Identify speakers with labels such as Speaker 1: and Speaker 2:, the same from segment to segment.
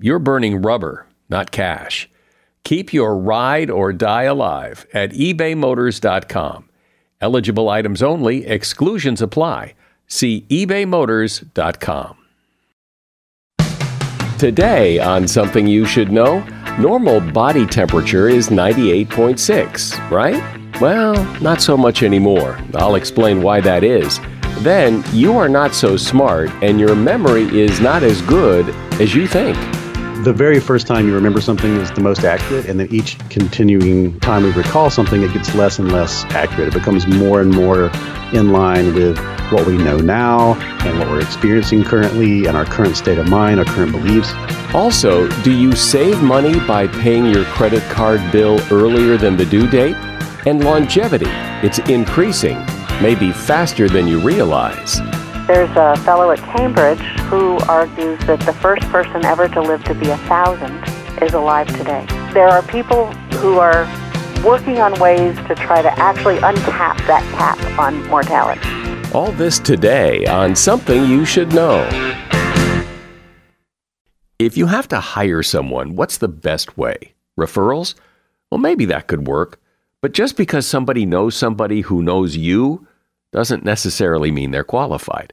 Speaker 1: you're burning rubber, not cash. Keep your ride or die alive at ebaymotors.com. Eligible items only, exclusions apply. See ebaymotors.com. Today, on Something You Should Know, normal body temperature is 98.6, right? Well, not so much anymore. I'll explain why that is. Then, you are not so smart and your memory is not as good as you think
Speaker 2: the very first time you remember something is the most accurate, and then each continuing time we recall something, it gets less and less accurate. It becomes more and more in line with what we know now and what we're experiencing currently and our current state of mind, our current beliefs.
Speaker 1: Also, do you save money by paying your credit card bill earlier than the due date? And longevity, it's increasing, maybe faster than you realize.
Speaker 3: There's a fellow at Cambridge who argues that the first person ever to live to be a thousand is alive today. There are people who are working on ways to try to actually uncap that cap on mortality.
Speaker 1: All this today on Something You Should Know. If you have to hire someone, what's the best way? Referrals? Well, maybe that could work. But just because somebody knows somebody who knows you doesn't necessarily mean they're qualified.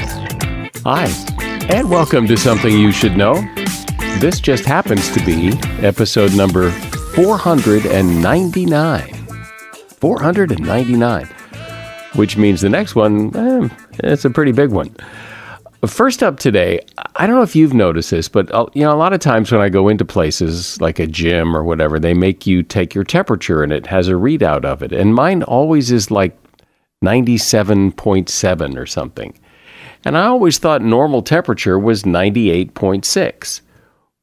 Speaker 1: Hi, and welcome to Something You Should Know. This just happens to be episode number 499. 499, which means the next one, eh, it's a pretty big one. First up today, I don't know if you've noticed this, but uh, you know, a lot of times when I go into places like a gym or whatever, they make you take your temperature and it has a readout of it. And mine always is like 97.7 or something and I always thought normal temperature was 98.6.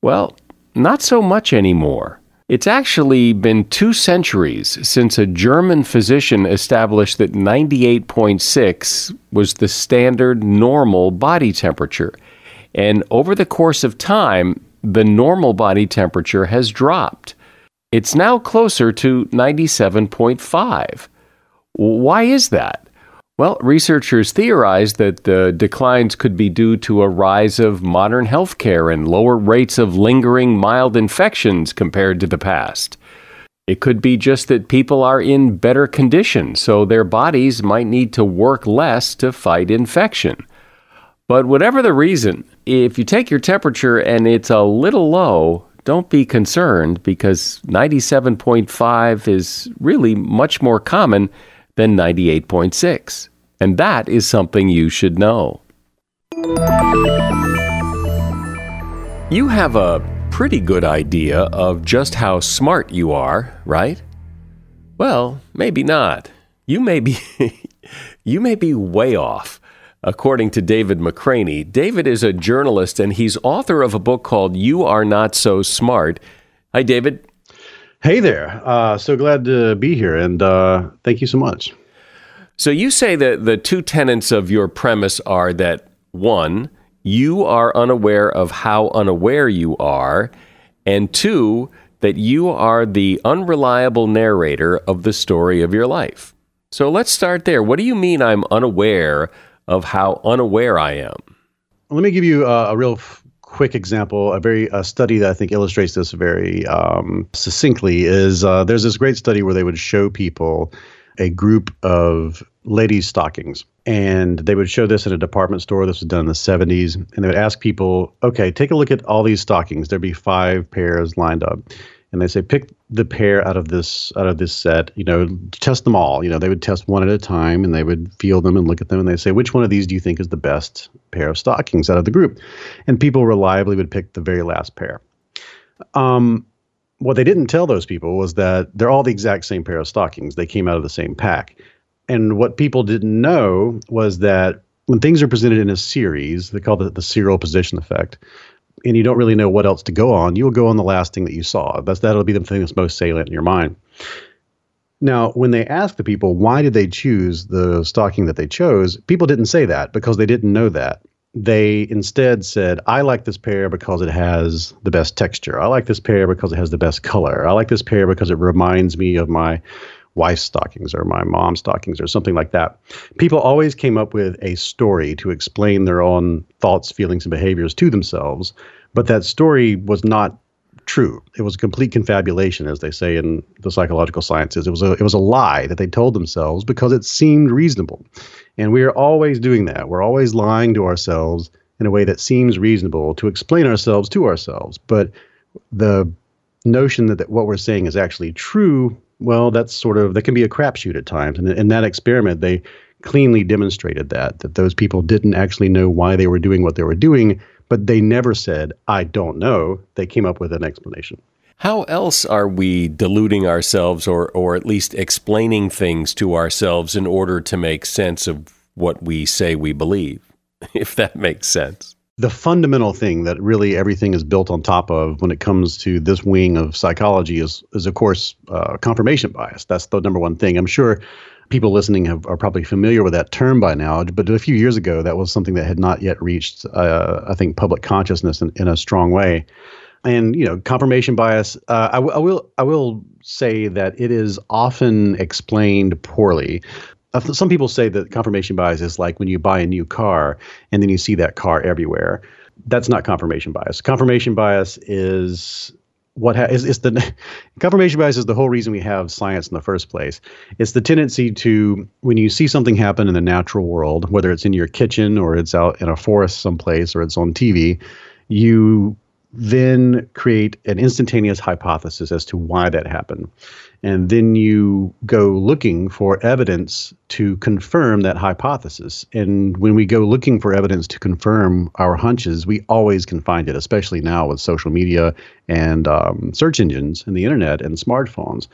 Speaker 1: Well, not so much anymore. It's actually been two centuries since a German physician established that 98.6 was the standard normal body temperature. And over the course of time, the normal body temperature has dropped. It's now closer to 97.5. Why is that? Well, researchers theorize that the declines could be due to a rise of modern healthcare and lower rates of lingering mild infections compared to the past. It could be just that people are in better condition, so their bodies might need to work less to fight infection. But whatever the reason, if you take your temperature and it's a little low, don't be concerned because 97.5 is really much more common than 98.6. And that is something you should know. You have a pretty good idea of just how smart you are, right? Well, maybe not. You may be you may be way off. According to David McRaney, David is a journalist and he's author of a book called You Are Not So Smart. Hi, David.
Speaker 2: Hey there. Uh, so glad to be here, and uh, thank you so much.
Speaker 1: So, you say that the two tenets of your premise are that one, you are unaware of how unaware you are, and two, that you are the unreliable narrator of the story of your life. So, let's start there. What do you mean I'm unaware of how unaware I am?
Speaker 2: Let me give you a, a real f- quick example. A very a study that I think illustrates this very um, succinctly is uh, there's this great study where they would show people a group of ladies' stockings. And they would show this in a department store. This was done in the 70s. And they would ask people, okay, take a look at all these stockings. There'd be five pairs lined up and they say pick the pair out of this out of this set you know test them all. You know they would test one at a time and they would feel them and look at them and they say which one of these do you think is the best pair of stockings out of the group? And people reliably would pick the very last pair. Um, what they didn't tell those people was that they're all the exact same pair of stockings. They came out of the same pack. And what people didn't know was that when things are presented in a series they call it the serial position effect and you don't really know what else to go on, you'll go on the last thing that you saw. That's that'll be the thing that's most salient in your mind. Now, when they asked the people why did they choose the stocking that they chose, people didn't say that because they didn't know that. They instead said, I like this pair because it has the best texture. I like this pair because it has the best color. I like this pair because it reminds me of my wife's stockings or my mom's stockings or something like that. People always came up with a story to explain their own thoughts, feelings, and behaviors to themselves, but that story was not true. It was a complete confabulation, as they say in the psychological sciences. It was a it was a lie that they told themselves because it seemed reasonable. And we are always doing that. We're always lying to ourselves in a way that seems reasonable to explain ourselves to ourselves. But the notion that, that what we're saying is actually true well, that's sort of that can be a crapshoot at times. And in that experiment, they cleanly demonstrated that that those people didn't actually know why they were doing what they were doing, but they never said, "I don't know." They came up with an explanation.
Speaker 1: How else are we deluding ourselves or or at least explaining things to ourselves in order to make sense of what we say we believe? If that makes sense
Speaker 2: the fundamental thing that really everything is built on top of when it comes to this wing of psychology is, is of course, uh, confirmation bias. That's the number one thing. I'm sure people listening have, are probably familiar with that term by now, but a few years ago, that was something that had not yet reached, uh, I think, public consciousness in, in a strong way. And you know, confirmation bias. Uh, I, w- I will I will say that it is often explained poorly some people say that confirmation bias is like when you buy a new car and then you see that car everywhere. That's not confirmation bias. Confirmation bias is what ha- is, is the confirmation bias is the whole reason we have science in the first place. It's the tendency to when you see something happen in the natural world, whether it's in your kitchen or it's out in a forest someplace or it's on TV, you then create an instantaneous hypothesis as to why that happened. And then you go looking for evidence to confirm that hypothesis. And when we go looking for evidence to confirm our hunches, we always can find it, especially now with social media and um, search engines and the internet and smartphones.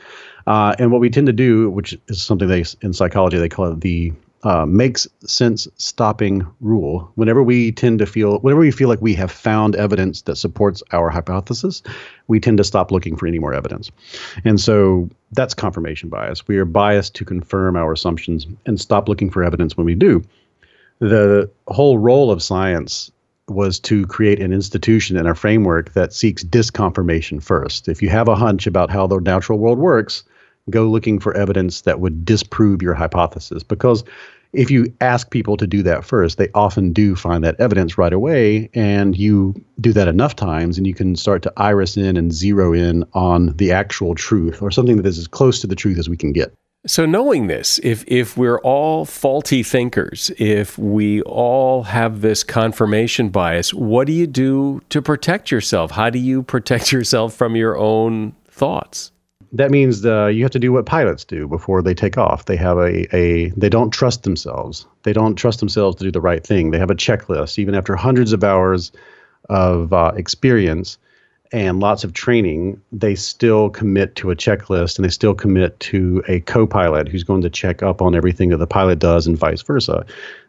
Speaker 2: Uh, and what we tend to do, which is something they in psychology they call it the uh, makes sense stopping rule. Whenever we tend to feel, whenever we feel like we have found evidence that supports our hypothesis, we tend to stop looking for any more evidence. And so that's confirmation bias. We are biased to confirm our assumptions and stop looking for evidence when we do. The whole role of science was to create an institution and a framework that seeks disconfirmation first. If you have a hunch about how the natural world works, go looking for evidence that would disprove your hypothesis because if you ask people to do that first, they often do find that evidence right away. And you do that enough times, and you can start to iris in and zero in on the actual truth or something that is as close to the truth as we can get.
Speaker 1: So, knowing this, if, if we're all faulty thinkers, if we all have this confirmation bias, what do you do to protect yourself? How do you protect yourself from your own thoughts?
Speaker 2: That means uh, you have to do what pilots do before they take off. They have a, a they don't trust themselves. They don't trust themselves to do the right thing. They have a checklist. Even after hundreds of hours of uh, experience, and lots of training, they still commit to a checklist and they still commit to a co pilot who's going to check up on everything that the pilot does and vice versa.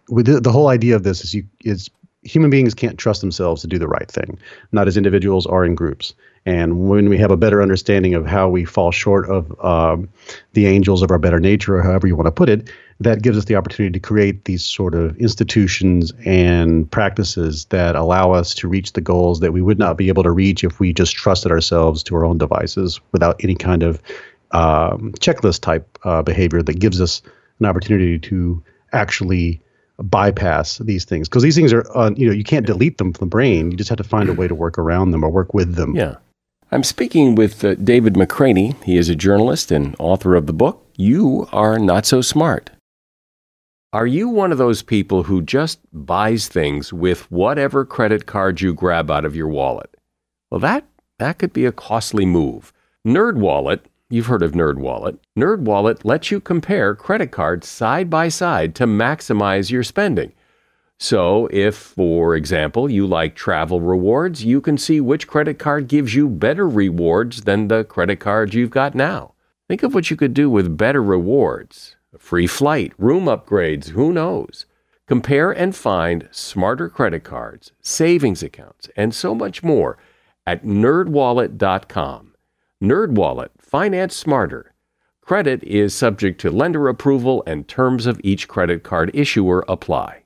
Speaker 2: With the, the whole idea of this is you is human beings can't trust themselves to do the right thing, not as individuals or in groups. And when we have a better understanding of how we fall short of um, the angels of our better nature, or however you want to put it, that gives us the opportunity to create these sort of institutions and practices that allow us to reach the goals that we would not be able to reach if we just trusted ourselves to our own devices without any kind of um, checklist type uh, behavior that gives us an opportunity to actually bypass these things. Because these things are uh, you know you can't delete them from the brain. You just have to find a way to work around them or work with them.
Speaker 1: Yeah i'm speaking with uh, david mcraney he is a journalist and author of the book you are not so smart are you one of those people who just buys things with whatever credit card you grab out of your wallet? Well, that, that could be a costly move. NerdWallet, you've heard of NerdWallet. NerdWallet lets you compare credit cards side by side to maximize your spending. So, if, for example, you like travel rewards, you can see which credit card gives you better rewards than the credit cards you've got now. Think of what you could do with better rewards a free flight, room upgrades, who knows? Compare and find smarter credit cards, savings accounts, and so much more at nerdwallet.com. NerdWallet, finance smarter. Credit is subject to lender approval and terms of each credit card issuer apply.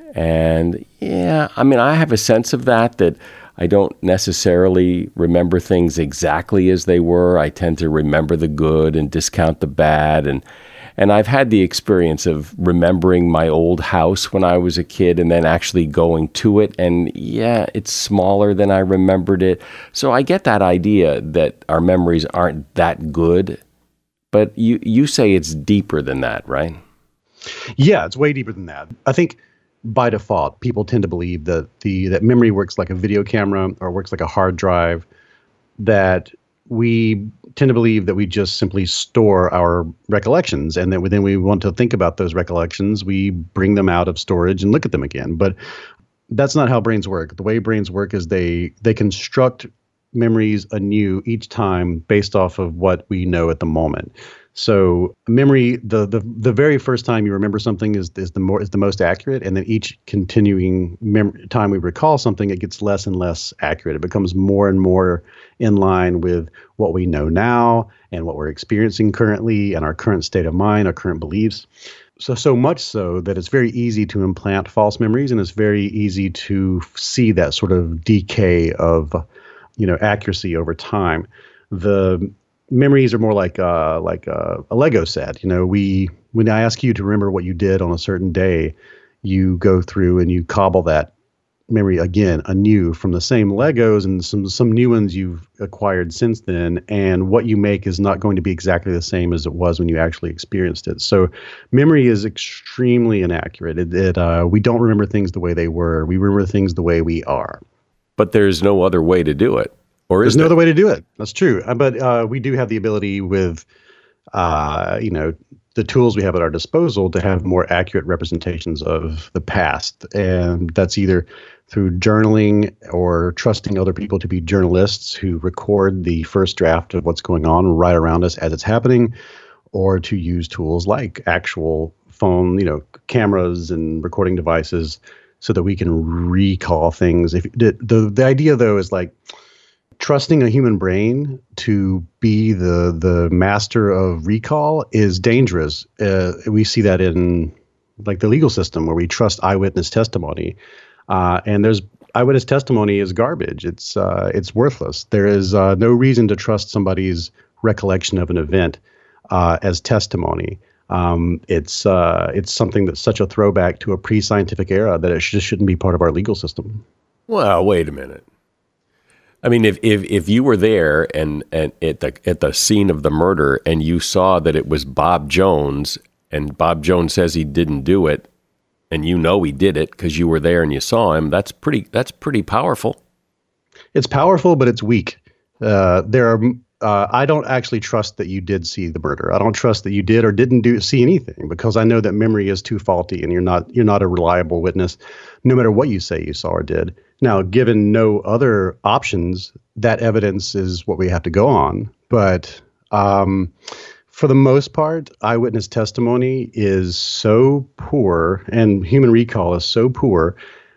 Speaker 1: And yeah, I mean, I have a sense of that, that I don't necessarily remember things exactly as they were. I tend to remember the good and discount the bad. And and I've had the experience of remembering my old house when I was a kid and then actually going to it. And yeah, it's smaller than I remembered it. So I get that idea that our memories aren't that good. But you, you say it's deeper than that, right?
Speaker 2: Yeah, it's way deeper than that. I think by default, people tend to believe that the that memory works like a video camera or works like a hard drive. That we tend to believe that we just simply store our recollections. And that then we want to think about those recollections. We bring them out of storage and look at them again. But that's not how brains work. The way brains work is they they construct memories anew each time based off of what we know at the moment so memory, the the the very first time you remember something is is the more is the most accurate, and then each continuing mem- time we recall something, it gets less and less accurate. It becomes more and more in line with what we know now and what we're experiencing currently, and our current state of mind, our current beliefs. So so much so that it's very easy to implant false memories, and it's very easy to see that sort of decay of, you know, accuracy over time. The memories are more like uh, like uh, a Lego set. You know, we when I ask you to remember what you did on a certain day, you go through and you cobble that memory again anew from the same Legos and some some new ones you've acquired since then. And what you make is not going to be exactly the same as it was when you actually experienced it. So, memory is extremely inaccurate. It, it uh, we don't remember things the way they were. We remember things the way we are.
Speaker 1: But there's no other way to do it.
Speaker 2: Or There's no other way to do it. That's true. Uh, but uh, we do have the ability with uh, you know, the tools we have at our disposal to have more accurate representations of the past. And that's either through journaling or trusting other people to be journalists who record the first draft of what's going on right around us as it's happening, or to use tools like actual phone, you know, cameras and recording devices so that we can recall things. If the the, the idea though is like trusting a human brain to be the the master of recall is dangerous. Uh, we see that in like the legal system where we trust eyewitness testimony, uh, and there's eyewitness testimony is garbage. It's uh, it's worthless. There is uh, no reason to trust somebody's recollection of an event uh, as testimony. Um, it's uh, it's something that's such a throwback to a pre-scientific era that it just shouldn't be part of our legal system.
Speaker 1: Well, wait a minute. I mean, if, if, if you were there and, and at the at the scene of the murder and you saw that it was Bob Jones and Bob Jones says he didn't do it, and you know he did it because you were there and you saw him, that's pretty that's pretty powerful.
Speaker 2: It's powerful, but it's weak. Uh, there are. Uh, I don't actually trust that you did see the murder. I don't trust that you did or didn't do see anything because I know that memory is too faulty and you're not you're not a reliable witness, no matter what you say you saw or did. Now, given no other options, that evidence is what we have to go on. But um, for the most part, eyewitness testimony is so poor, and human recall is so poor,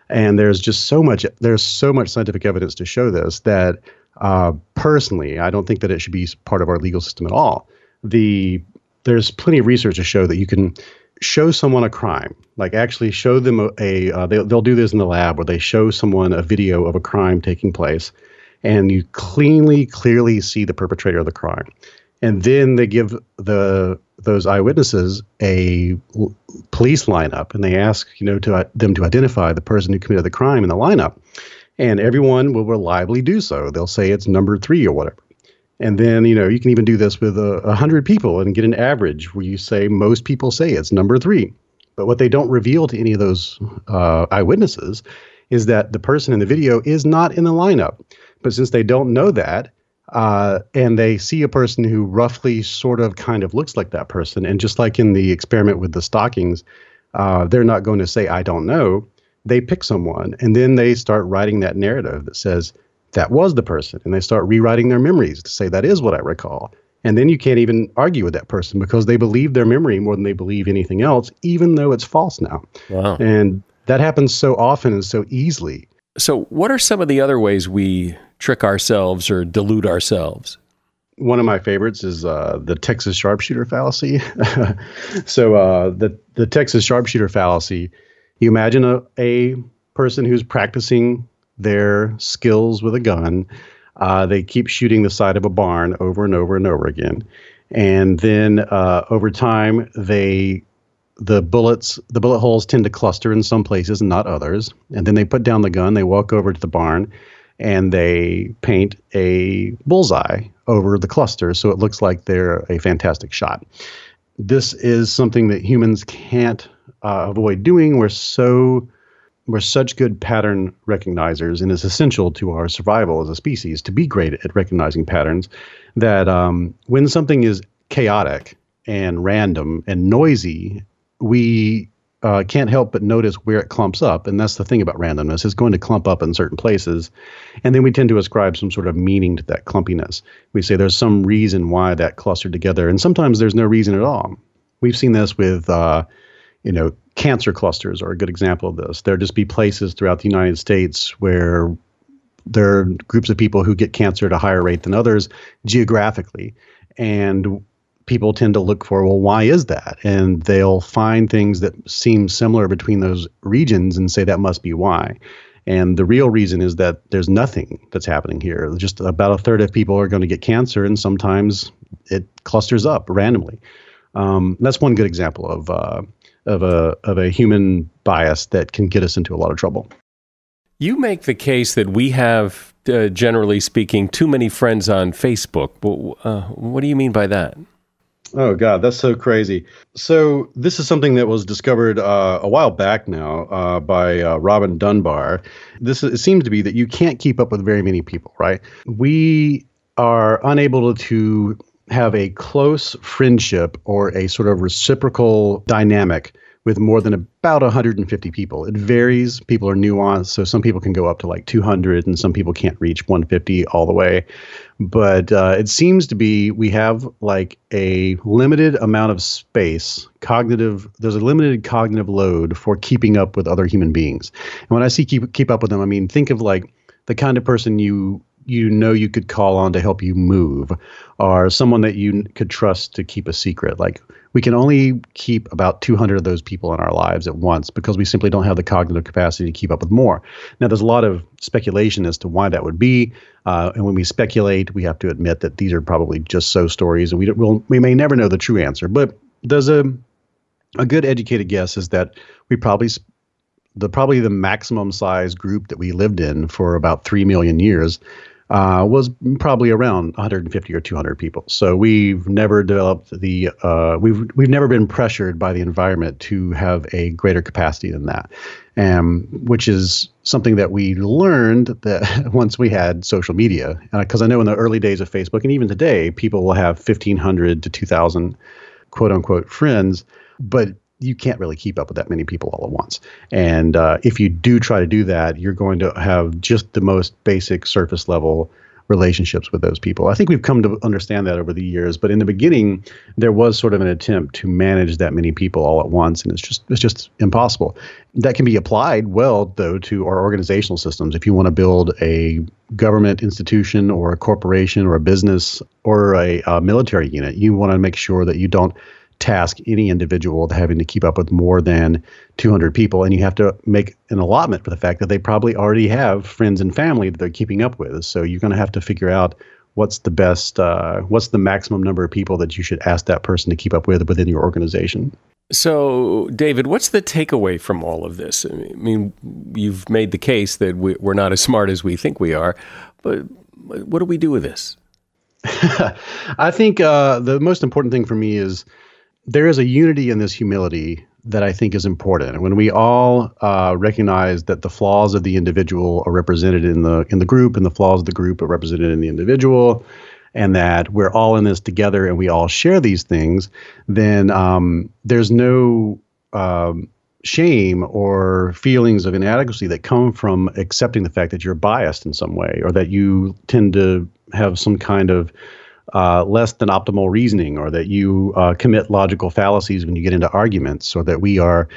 Speaker 2: and there's just so much there's so much scientific evidence to show this that uh, personally, I don't think that it should be part of our legal system at all. The there's plenty of research to show that you can show someone a crime, like actually show them a, a uh, they'll, they'll do this in the lab where they show someone a video of a crime taking place and you cleanly, clearly see the perpetrator of the crime. And then they give the those eyewitnesses a l- police lineup and they ask, you know, to uh, them to identify the person who committed the crime in the lineup. And everyone will reliably do so. They'll say it's number three or whatever. And then, you know, you can even do this with a, a hundred people and get an average where you say most people say it's number three. But what they don't reveal to any of those uh, eyewitnesses is that the person in the video is not in the lineup. But since they don't know that, uh, and they see a person who roughly sort of kind of looks like that person, and just like in the experiment with the stockings, uh, they're not going to say, I don't know. They pick someone, and then they start writing that narrative that says, that was the person. And they start rewriting their memories to say, that is what I recall. And then you can't even argue with that person because they believe their memory more than they believe anything else, even though it's false now.
Speaker 1: Wow.
Speaker 2: And that happens so often and so easily.
Speaker 1: So, what are some of the other ways we trick ourselves or delude ourselves?
Speaker 2: One of my favorites is uh, the Texas sharpshooter fallacy. so, uh, the the Texas sharpshooter fallacy. You imagine a, a person who's practicing their skills with a gun. Uh, they keep shooting the side of a barn over and over and over again, and then uh, over time, they the bullets the bullet holes tend to cluster in some places and not others. And then they put down the gun. They walk over to the barn, and they paint a bullseye over the cluster, so it looks like they're a fantastic shot. This is something that humans can't uh, avoid doing. We're so we're such good pattern recognizers, and it's essential to our survival as a species to be great at recognizing patterns. That um, when something is chaotic and random and noisy, we uh, can't help but notice where it clumps up, and that's the thing about randomness: it's going to clump up in certain places, and then we tend to ascribe some sort of meaning to that clumpiness. We say there's some reason why that clustered together, and sometimes there's no reason at all. We've seen this with. Uh, you know, cancer clusters are a good example of this. There'll just be places throughout the United States where there are groups of people who get cancer at a higher rate than others geographically. And people tend to look for, well, why is that? And they'll find things that seem similar between those regions and say that must be why. And the real reason is that there's nothing that's happening here. Just about a third of people are going to get cancer, and sometimes it clusters up randomly. Um, that's one good example of uh, of a of a human bias that can get us into a lot of trouble.
Speaker 1: You make the case that we have, uh, generally speaking, too many friends on Facebook. Uh, what do you mean by that?
Speaker 2: Oh God, that's so crazy. So this is something that was discovered uh, a while back now uh, by uh, Robin Dunbar. This it seems to be that you can't keep up with very many people, right? We are unable to have a close friendship or a sort of reciprocal dynamic with more than about 150 people. It varies. People are nuanced. So some people can go up to like 200 and some people can't reach 150 all the way. But uh, it seems to be we have like a limited amount of space, cognitive, there's a limited cognitive load for keeping up with other human beings. And when I see keep, keep up with them, I mean, think of like the kind of person you you know you could call on to help you move or someone that you could trust to keep a secret. Like we can only keep about 200 of those people in our lives at once because we simply don't have the cognitive capacity to keep up with more. Now there's a lot of speculation as to why that would be uh, and when we speculate we have to admit that these are probably just so stories and we, we'll, we may never know the true answer. But there's a a good educated guess is that we probably the probably the maximum size group that we lived in for about 3 million years uh, was probably around 150 or 200 people. So we've never developed the uh, we've we've never been pressured by the environment to have a greater capacity than that, um, which is something that we learned that once we had social media. Because I know in the early days of Facebook and even today, people will have 1,500 to 2,000 quote unquote friends, but you can't really keep up with that many people all at once. And uh, if you do try to do that, you're going to have just the most basic surface level relationships with those people. I think we've come to understand that over the years, but in the beginning there was sort of an attempt to manage that many people all at once and it's just it's just impossible. That can be applied well though to our organizational systems. If you want to build a government institution or a corporation or a business or a, a military unit, you want to make sure that you don't task any individual with having to keep up with more than 200 people and you have to make an allotment for the fact that they probably already have friends and family that they're keeping up with so you're going to have to figure out what's the best uh, what's the maximum number of people that you should ask that person to keep up with within your organization
Speaker 1: so, David, what's the takeaway from all of this? I mean, you've made the case that we're not as smart as we think we are, but what do we do with this?
Speaker 2: I think uh, the most important thing for me is there is a unity in this humility that I think is important. When we all uh, recognize that the flaws of the individual are represented in the in the group, and the flaws of the group are represented in the individual, and that we're all in this together, and we all share these things, then um, there's no um, shame or feelings of inadequacy that come from accepting the fact that you're biased in some way, or that you tend to have some kind of uh, less than optimal reasoning, or that you uh, commit logical fallacies when you get into arguments, or that we are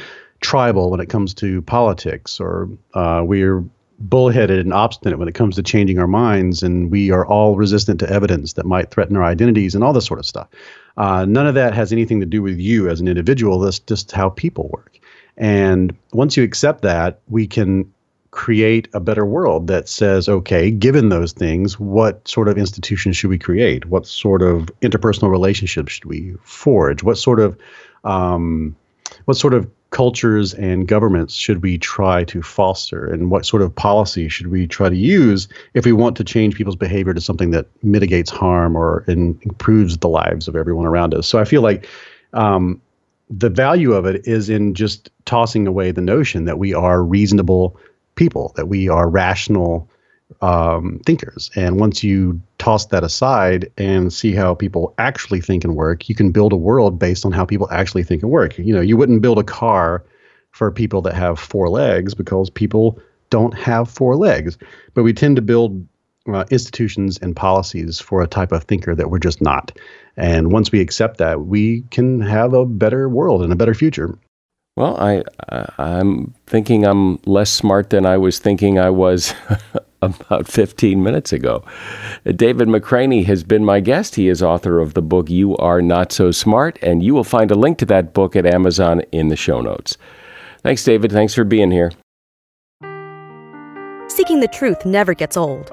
Speaker 2: tribal when it comes to politics, or uh, we're bullheaded and obstinate when it comes to changing our minds, and we are all resistant to evidence that might threaten our identities and all this sort of stuff. Uh, none of that has anything to do with you as an individual. That's just how people work. And once you accept that, we can create a better world that says, okay, given those things, what sort of institutions should we create? What sort of interpersonal relationships should we forge? What sort of um, what sort of cultures and governments should we try to foster and what sort of policy should we try to use if we want to change people's behavior to something that mitigates harm or improves the lives of everyone around us so i feel like um, the value of it is in just tossing away the notion that we are reasonable people, that we are rational um, thinkers. And once you toss that aside and see how people actually think and work, you can build a world based on how people actually think and work. You know, you wouldn't build a car for people that have four legs because people don't have four legs. But we tend to build uh, institutions and policies for a type of thinker that we're just not. And once we accept that, we can have a better world and a better future.
Speaker 1: Well, I, I'm thinking I'm less smart than I was thinking I was about 15 minutes ago. Uh, David McRaney has been my guest. He is author of the book You Are Not So Smart, and you will find a link to that book at Amazon in the show notes. Thanks, David. Thanks for being here.
Speaker 4: Seeking the truth never gets old.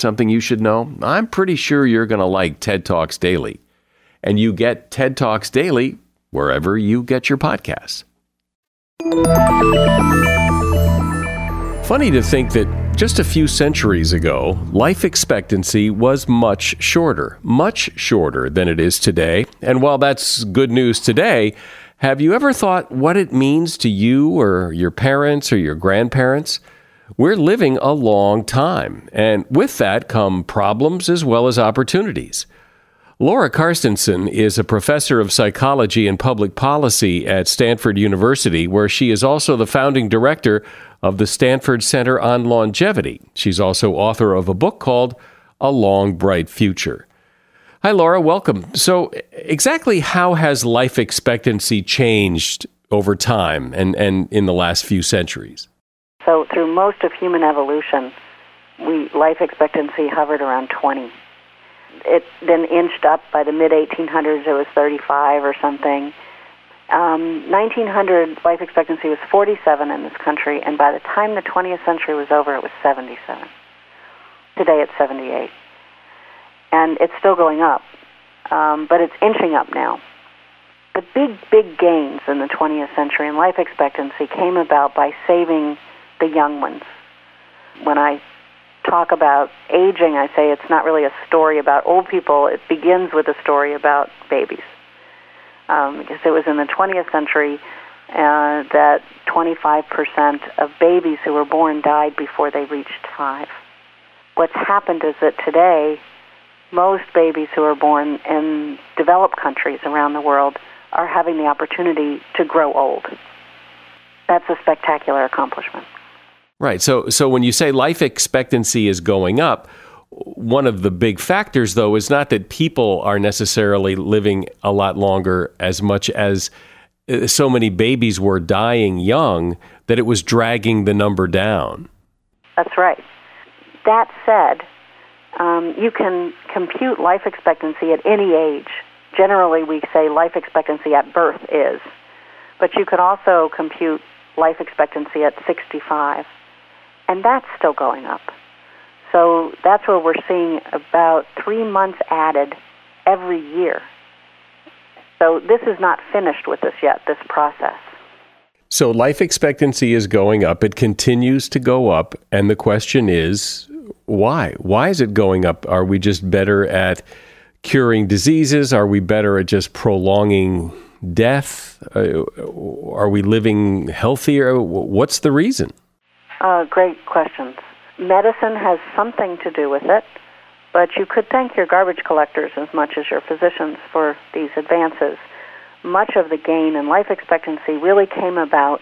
Speaker 1: something you should know? I'm pretty sure you're going to like TED Talks Daily. And you get TED Talks Daily wherever you get your podcasts. Funny to think that just a few centuries ago, life expectancy was much shorter, much shorter than it is today. And while that's good news today, have you ever thought what it means to you or your parents or your grandparents? We're living a long time, and with that come problems as well as opportunities. Laura Carstensen is a professor of psychology and public policy at Stanford University, where she is also the founding director of the Stanford Center on Longevity. She's also author of a book called A Long Bright Future. Hi, Laura, welcome. So, exactly how has life expectancy changed over time and, and in the last few centuries?
Speaker 3: So through most of human evolution, we life expectancy hovered around 20. It then inched up by the mid 1800s. It was 35 or something. Um, 1900 life expectancy was 47 in this country, and by the time the 20th century was over, it was 77. Today it's 78, and it's still going up, um, but it's inching up now. The big, big gains in the 20th century in life expectancy came about by saving the young ones. When I talk about aging, I say it's not really a story about old people. It begins with a story about babies. Um, because it was in the 20th century uh, that 25% of babies who were born died before they reached five. What's happened is that today, most babies who are born in developed countries around the world are having the opportunity to grow old. That's a spectacular accomplishment.
Speaker 1: Right. So so when you say life expectancy is going up, one of the big factors though is not that people are necessarily living a lot longer as much as uh, so many babies were dying young that it was dragging the number down.
Speaker 3: That's right. That said, um, you can compute life expectancy at any age. Generally, we say life expectancy at birth is, but you could also compute life expectancy at 65 and that's still going up. So that's where we're seeing about three months added every year. So this is not finished with us yet, this process.
Speaker 1: So life expectancy is going up. It continues to go up. And the question is why? Why is it going up? Are we just better at curing diseases? Are we better at just prolonging death? Uh, are we living healthier? What's the reason?
Speaker 3: Uh, great questions. Medicine has something to do with it, but you could thank your garbage collectors as much as your physicians for these advances. Much of the gain in life expectancy really came about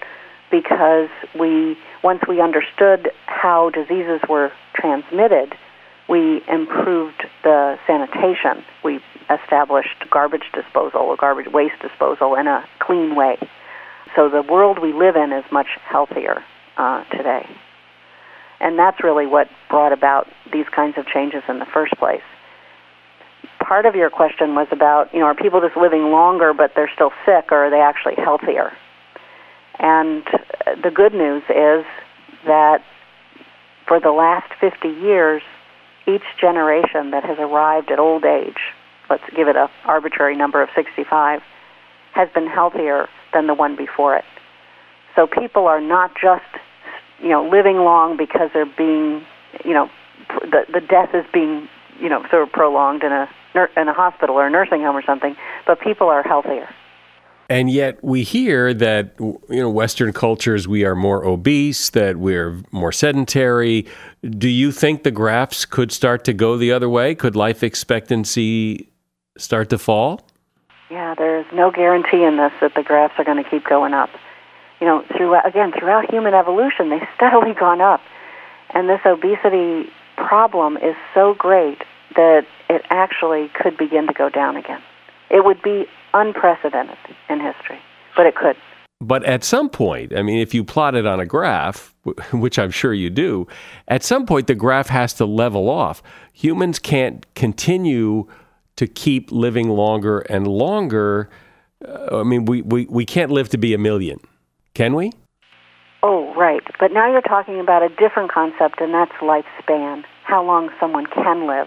Speaker 3: because we, once we understood how diseases were transmitted, we improved the sanitation. We established garbage disposal or garbage waste disposal in a clean way. So the world we live in is much healthier uh, today. And that's really what brought about these kinds of changes in the first place. Part of your question was about, you know, are people just living longer but they're still sick or are they actually healthier? And the good news is that for the last 50 years, each generation that has arrived at old age, let's give it an arbitrary number of 65, has been healthier than the one before it. So people are not just you know, living long because they're being, you know, the the death is being, you know, sort of prolonged in a in a hospital or a nursing home or something. But people are healthier.
Speaker 1: And yet we hear that you know Western cultures we are more obese, that we're more sedentary. Do you think the graphs could start to go the other way? Could life expectancy start to fall?
Speaker 3: Yeah, there's no guarantee in this that the graphs are going to keep going up. You know, throughout again throughout human evolution, they've steadily gone up, and this obesity problem is so great that it actually could begin to go down again. It would be unprecedented in history, but it could.
Speaker 1: But at some point, I mean, if you plot it on a graph, which I'm sure you do, at some point the graph has to level off. Humans can't continue to keep living longer and longer. Uh, I mean, we, we, we can't live to be a million, can we?
Speaker 3: Oh, right. But now you're talking about a different concept, and that's lifespan, how long someone can live.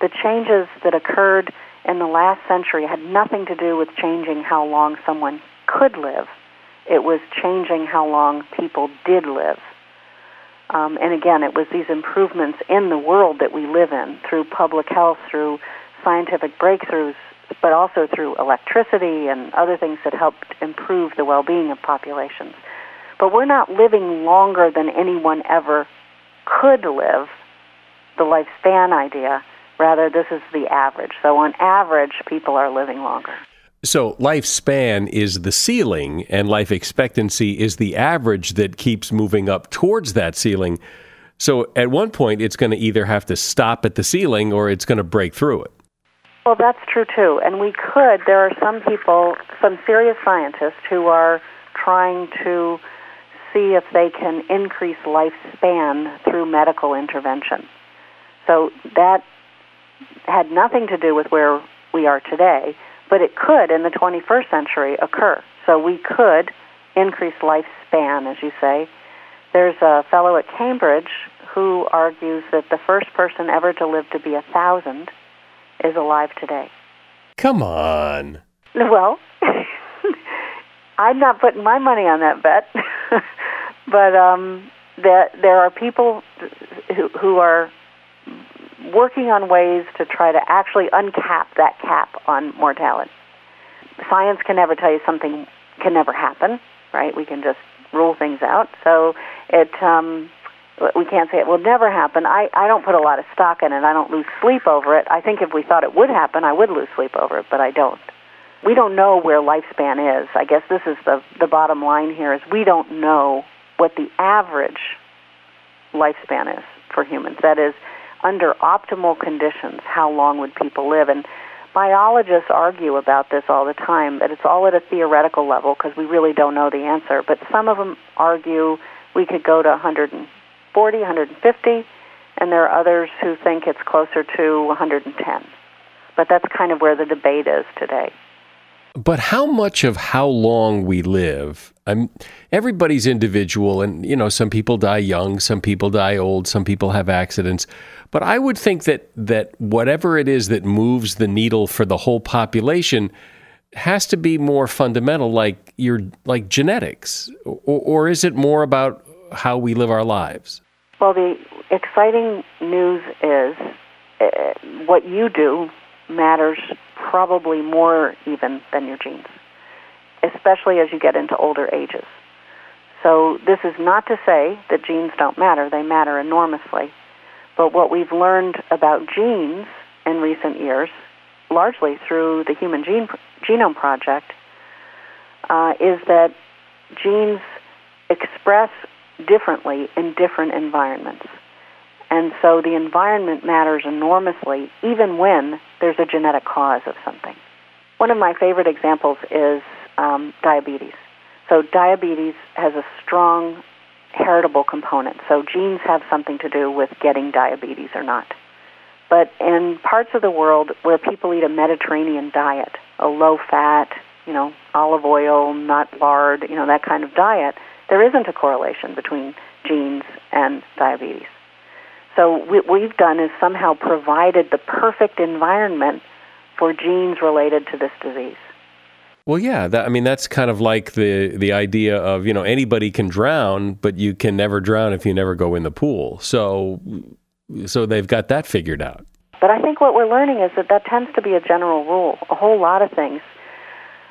Speaker 3: The changes that occurred in the last century had nothing to do with changing how long someone could live. It was changing how long people did live. Um, and again, it was these improvements in the world that we live in through public health, through scientific breakthroughs, but also through electricity and other things that helped improve the well being of populations. But we're not living longer than anyone ever could live, the lifespan idea Rather, this is the average. So, on average, people are living longer.
Speaker 1: So, lifespan is the ceiling, and life expectancy is the average that keeps moving up towards that ceiling. So, at one point, it's going to either have to stop at the ceiling or it's going to break through it.
Speaker 3: Well, that's true too. And we could, there are some people, some serious scientists who are trying to see if they can increase lifespan through medical intervention. So, that had nothing to do with where we are today, but it could in the 21st century occur. So we could increase lifespan, as you say. There's a fellow at Cambridge who argues that the first person ever to live to be a thousand is alive today.
Speaker 1: Come on.
Speaker 3: Well, I'm not putting my money on that bet, but um, that there are people who, who are working on ways to try to actually uncap that cap on mortality. Science can never tell you something can never happen, right? We can just rule things out. So it um, we can't say it will never happen. I, I don't put a lot of stock in it. I don't lose sleep over it. I think if we thought it would happen, I would lose sleep over it, but I don't. We don't know where lifespan is. I guess this is the the bottom line here is we don't know what the average lifespan is for humans. That is, under optimal conditions, how long would people live? And biologists argue about this all the time, that it's all at a theoretical level because we really don't know the answer. But some of them argue we could go to 140, 150, and there are others who think it's closer to 110. But that's kind of where the debate is today.
Speaker 1: But how much of how long we live, I'm, everybody's individual, and you know, some people die young, some people die old, some people have accidents. But I would think that that whatever it is that moves the needle for the whole population has to be more fundamental, like your like genetics, or, or is it more about how we live our lives?
Speaker 3: Well, the exciting news is uh, what you do matters probably more even than your genes, especially as you get into older ages. So, this is not to say that genes don't matter, they matter enormously. But what we've learned about genes in recent years, largely through the Human Gene, Genome Project, uh, is that genes express differently in different environments. And so the environment matters enormously, even when there's a genetic cause of something. One of my favorite examples is um, diabetes. So diabetes has a strong heritable component. So genes have something to do with getting diabetes or not. But in parts of the world where people eat a Mediterranean diet, a low fat, you know, olive oil, not lard, you know, that kind of diet, there isn't a correlation between genes and diabetes. So what we've done is somehow provided the perfect environment for genes related to this disease.
Speaker 1: Well, yeah, that, I mean that's kind of like the the idea of you know anybody can drown, but you can never drown if you never go in the pool. So, so they've got that figured out.
Speaker 3: But I think what we're learning is that that tends to be a general rule. A whole lot of things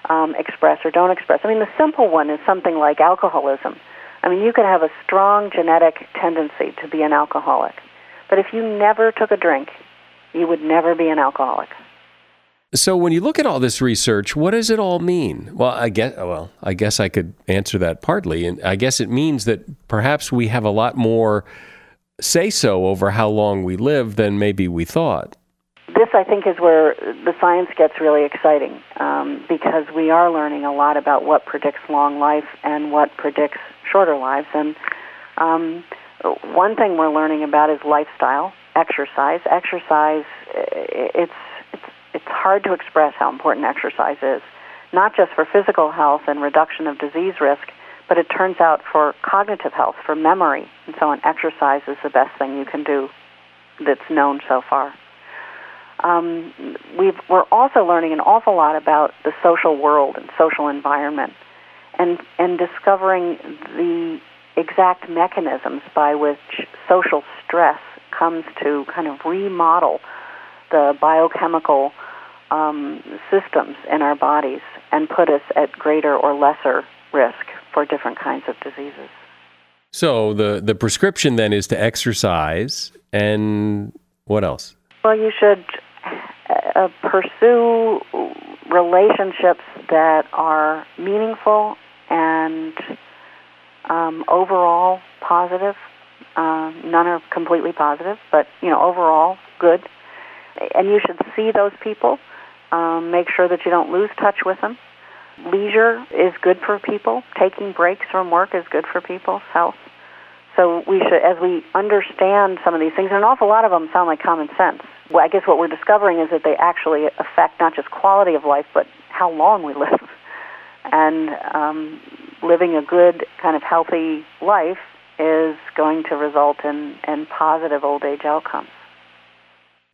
Speaker 3: um, express or don't express. I mean, the simple one is something like alcoholism. I mean, you could have a strong genetic tendency to be an alcoholic, but if you never took a drink, you would never be an alcoholic.
Speaker 1: So when you look at all this research, what does it all mean? Well, I guess well, I guess I could answer that partly, and I guess it means that perhaps we have a lot more say so over how long we live than maybe we thought.
Speaker 3: This, I think, is where the science gets really exciting um, because we are learning a lot about what predicts long life and what predicts shorter lives. And um, one thing we're learning about is lifestyle, exercise. Exercise, it's it's it's hard to express how important exercise is, not just for physical health and reduction of disease risk, but it turns out for cognitive health, for memory, and so on. Exercise is the best thing you can do that's known so far. Um, we are also learning an awful lot about the social world and social environment, and and discovering the exact mechanisms by which social stress comes to kind of remodel the biochemical um, systems in our bodies and put us at greater or lesser risk for different kinds of diseases.
Speaker 1: So the the prescription then is to exercise and what else?
Speaker 3: Well, you should uh, pursue relationships that are meaningful and um, overall positive. Uh, none are completely positive, but you know overall good. And you should see those people um, make sure that you don't lose touch with them. Leisure is good for people. Taking breaks from work is good for people's health. So we should, as we understand some of these things, and an awful lot of them sound like common sense. Well, I guess what we're discovering is that they actually affect not just quality of life, but how long we live. And um, living a good, kind of healthy life is going to result in, in positive old age outcomes.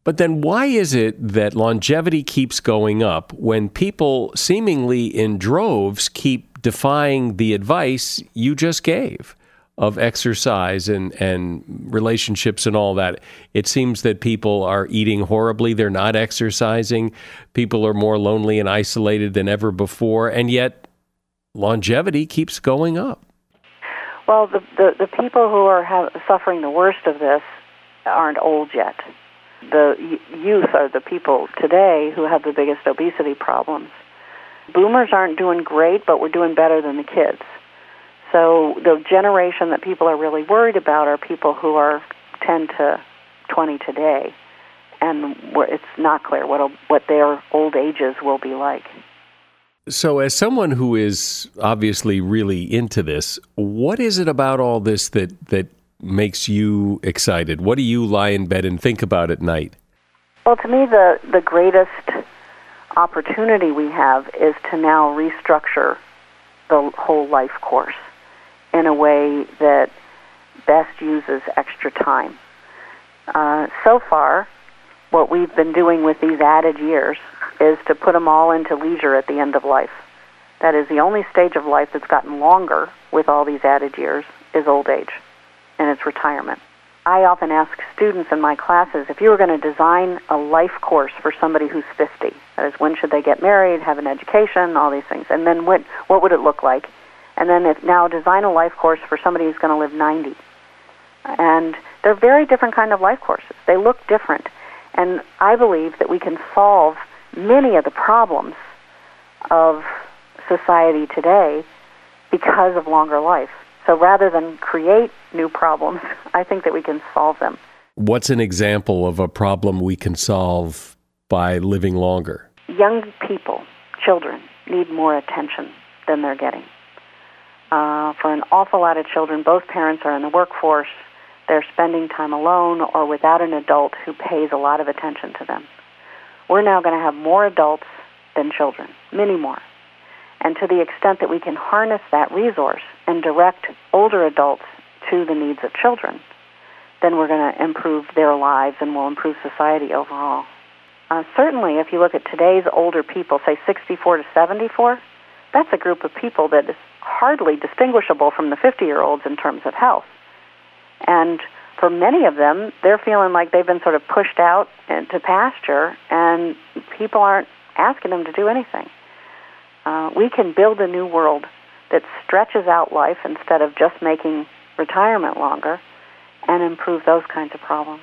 Speaker 1: But then why is it that longevity keeps going up when people seemingly in droves keep defying the advice you just gave of exercise and, and relationships and all that? It seems that people are eating horribly, they're not exercising, people are more lonely and isolated than ever before, and yet longevity keeps going up.
Speaker 3: Well, the, the, the people who are have, suffering the worst of this aren't old yet the youth are the people today who have the biggest obesity problems. Boomers aren't doing great, but we're doing better than the kids. So the generation that people are really worried about are people who are 10 to 20 today, and it's not clear what what their old ages will be like.
Speaker 1: So, as someone who is obviously really into this, what is it about all this that that makes you excited? What do you lie in bed and think about at night?
Speaker 3: Well, to me, the, the greatest opportunity we have is to now restructure the whole life course in a way that best uses extra time. Uh, so far, what we've been doing with these added years is to put them all into leisure at the end of life. That is the only stage of life that's gotten longer with all these added years is old age and its retirement. I often ask students in my classes if you were going to design a life course for somebody who's 50, that is, when should they get married, have an education, all these things, and then what, what would it look like? And then if now design a life course for somebody who's going to live 90. And they're very different kind of life courses. They look different. And I believe that we can solve many of the problems of society today because of longer life. So rather than create new problems, I think that we can solve them.
Speaker 1: What's an example of a problem we can solve by living longer?
Speaker 3: Young people, children, need more attention than they're getting. Uh, for an awful lot of children, both parents are in the workforce. They're spending time alone or without an adult who pays a lot of attention to them. We're now going to have more adults than children, many more. And to the extent that we can harness that resource and direct older adults to the needs of children, then we're going to improve their lives and will improve society overall. Uh, certainly, if you look at today's older people, say 64 to 74, that's a group of people that is hardly distinguishable from the 50 year olds in terms of health. And for many of them, they're feeling like they've been sort of pushed out into pasture, and people aren't asking them to do anything. uh, we can build a new world that stretches out life instead of just making retirement longer and improve those kinds of problems.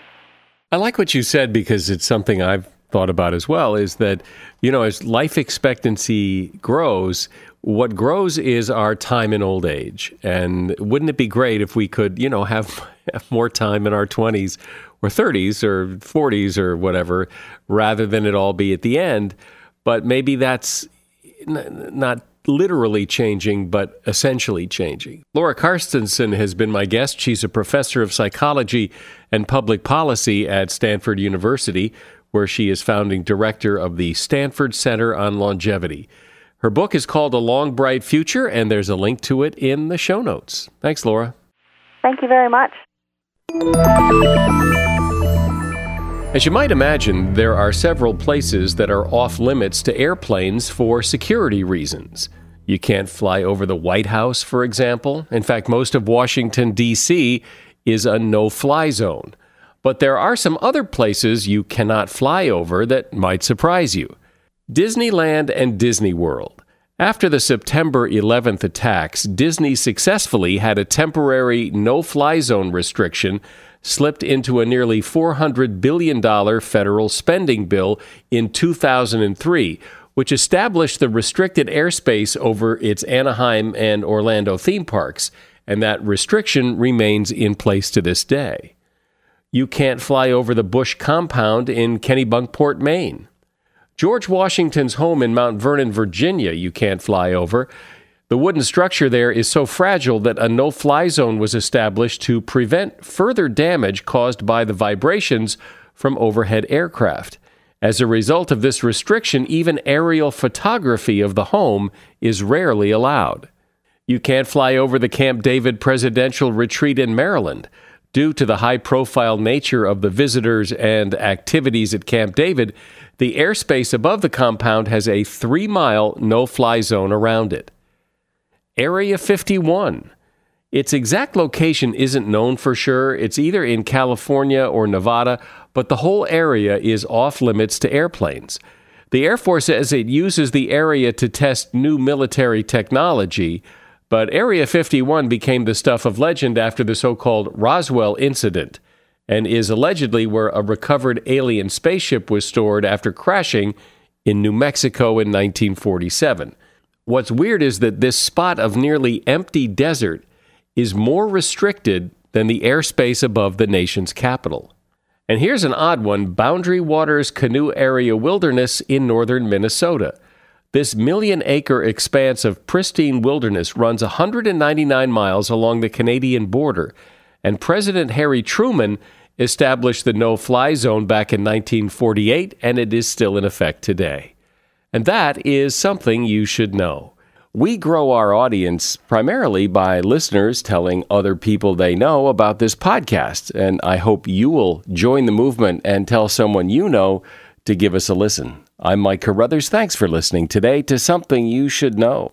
Speaker 1: I like what you said because it's something I've thought about as well is that, you know, as life expectancy grows, what grows is our time in old age. And wouldn't it be great if we could, you know, have, have more time in our 20s or 30s or 40s or whatever, rather than it all be at the end? But maybe that's n- not literally changing, but essentially changing. Laura Carstensen has been my guest. She's a professor of psychology and public policy at Stanford University, where she is founding director of the Stanford Center on Longevity. Her book is called A Long Bright Future, and there's a link to it in the show notes. Thanks, Laura.
Speaker 3: Thank you very much.
Speaker 1: As you might imagine, there are several places that are off limits to airplanes for security reasons. You can't fly over the White House, for example. In fact, most of Washington, D.C. is a no fly zone. But there are some other places you cannot fly over that might surprise you Disneyland and Disney World. After the September 11th attacks, Disney successfully had a temporary no fly zone restriction slipped into a nearly $400 billion federal spending bill in 2003, which established the restricted airspace over its Anaheim and Orlando theme parks, and that restriction remains in place to this day. You can't fly over the Bush compound in Kennebunkport, Maine. George Washington's home in Mount Vernon, Virginia, you can't fly over. The wooden structure there is so fragile that a no fly zone was established to prevent further damage caused by the vibrations from overhead aircraft. As a result of this restriction, even aerial photography of the home is rarely allowed. You can't fly over the Camp David Presidential Retreat in Maryland. Due to the high profile nature of the visitors and activities at Camp David, the airspace above the compound has a three mile no fly zone around it. Area 51. Its exact location isn't known for sure. It's either in California or Nevada, but the whole area is off limits to airplanes. The Air Force says it uses the area to test new military technology, but Area 51 became the stuff of legend after the so called Roswell incident and is allegedly where a recovered alien spaceship was stored after crashing in New Mexico in 1947. What's weird is that this spot of nearly empty desert is more restricted than the airspace above the nation's capital. And here's an odd one Boundary Waters Canoe Area Wilderness in northern Minnesota. This million acre expanse of pristine wilderness runs 199 miles along the Canadian border, and President Harry Truman established the no fly zone back in 1948, and it is still in effect today. And that is something you should know. We grow our audience primarily by listeners telling other people they know about this podcast. And I hope you will join the movement and tell someone you know to give us a listen. I'm Mike Carruthers. Thanks for listening today to Something You Should Know.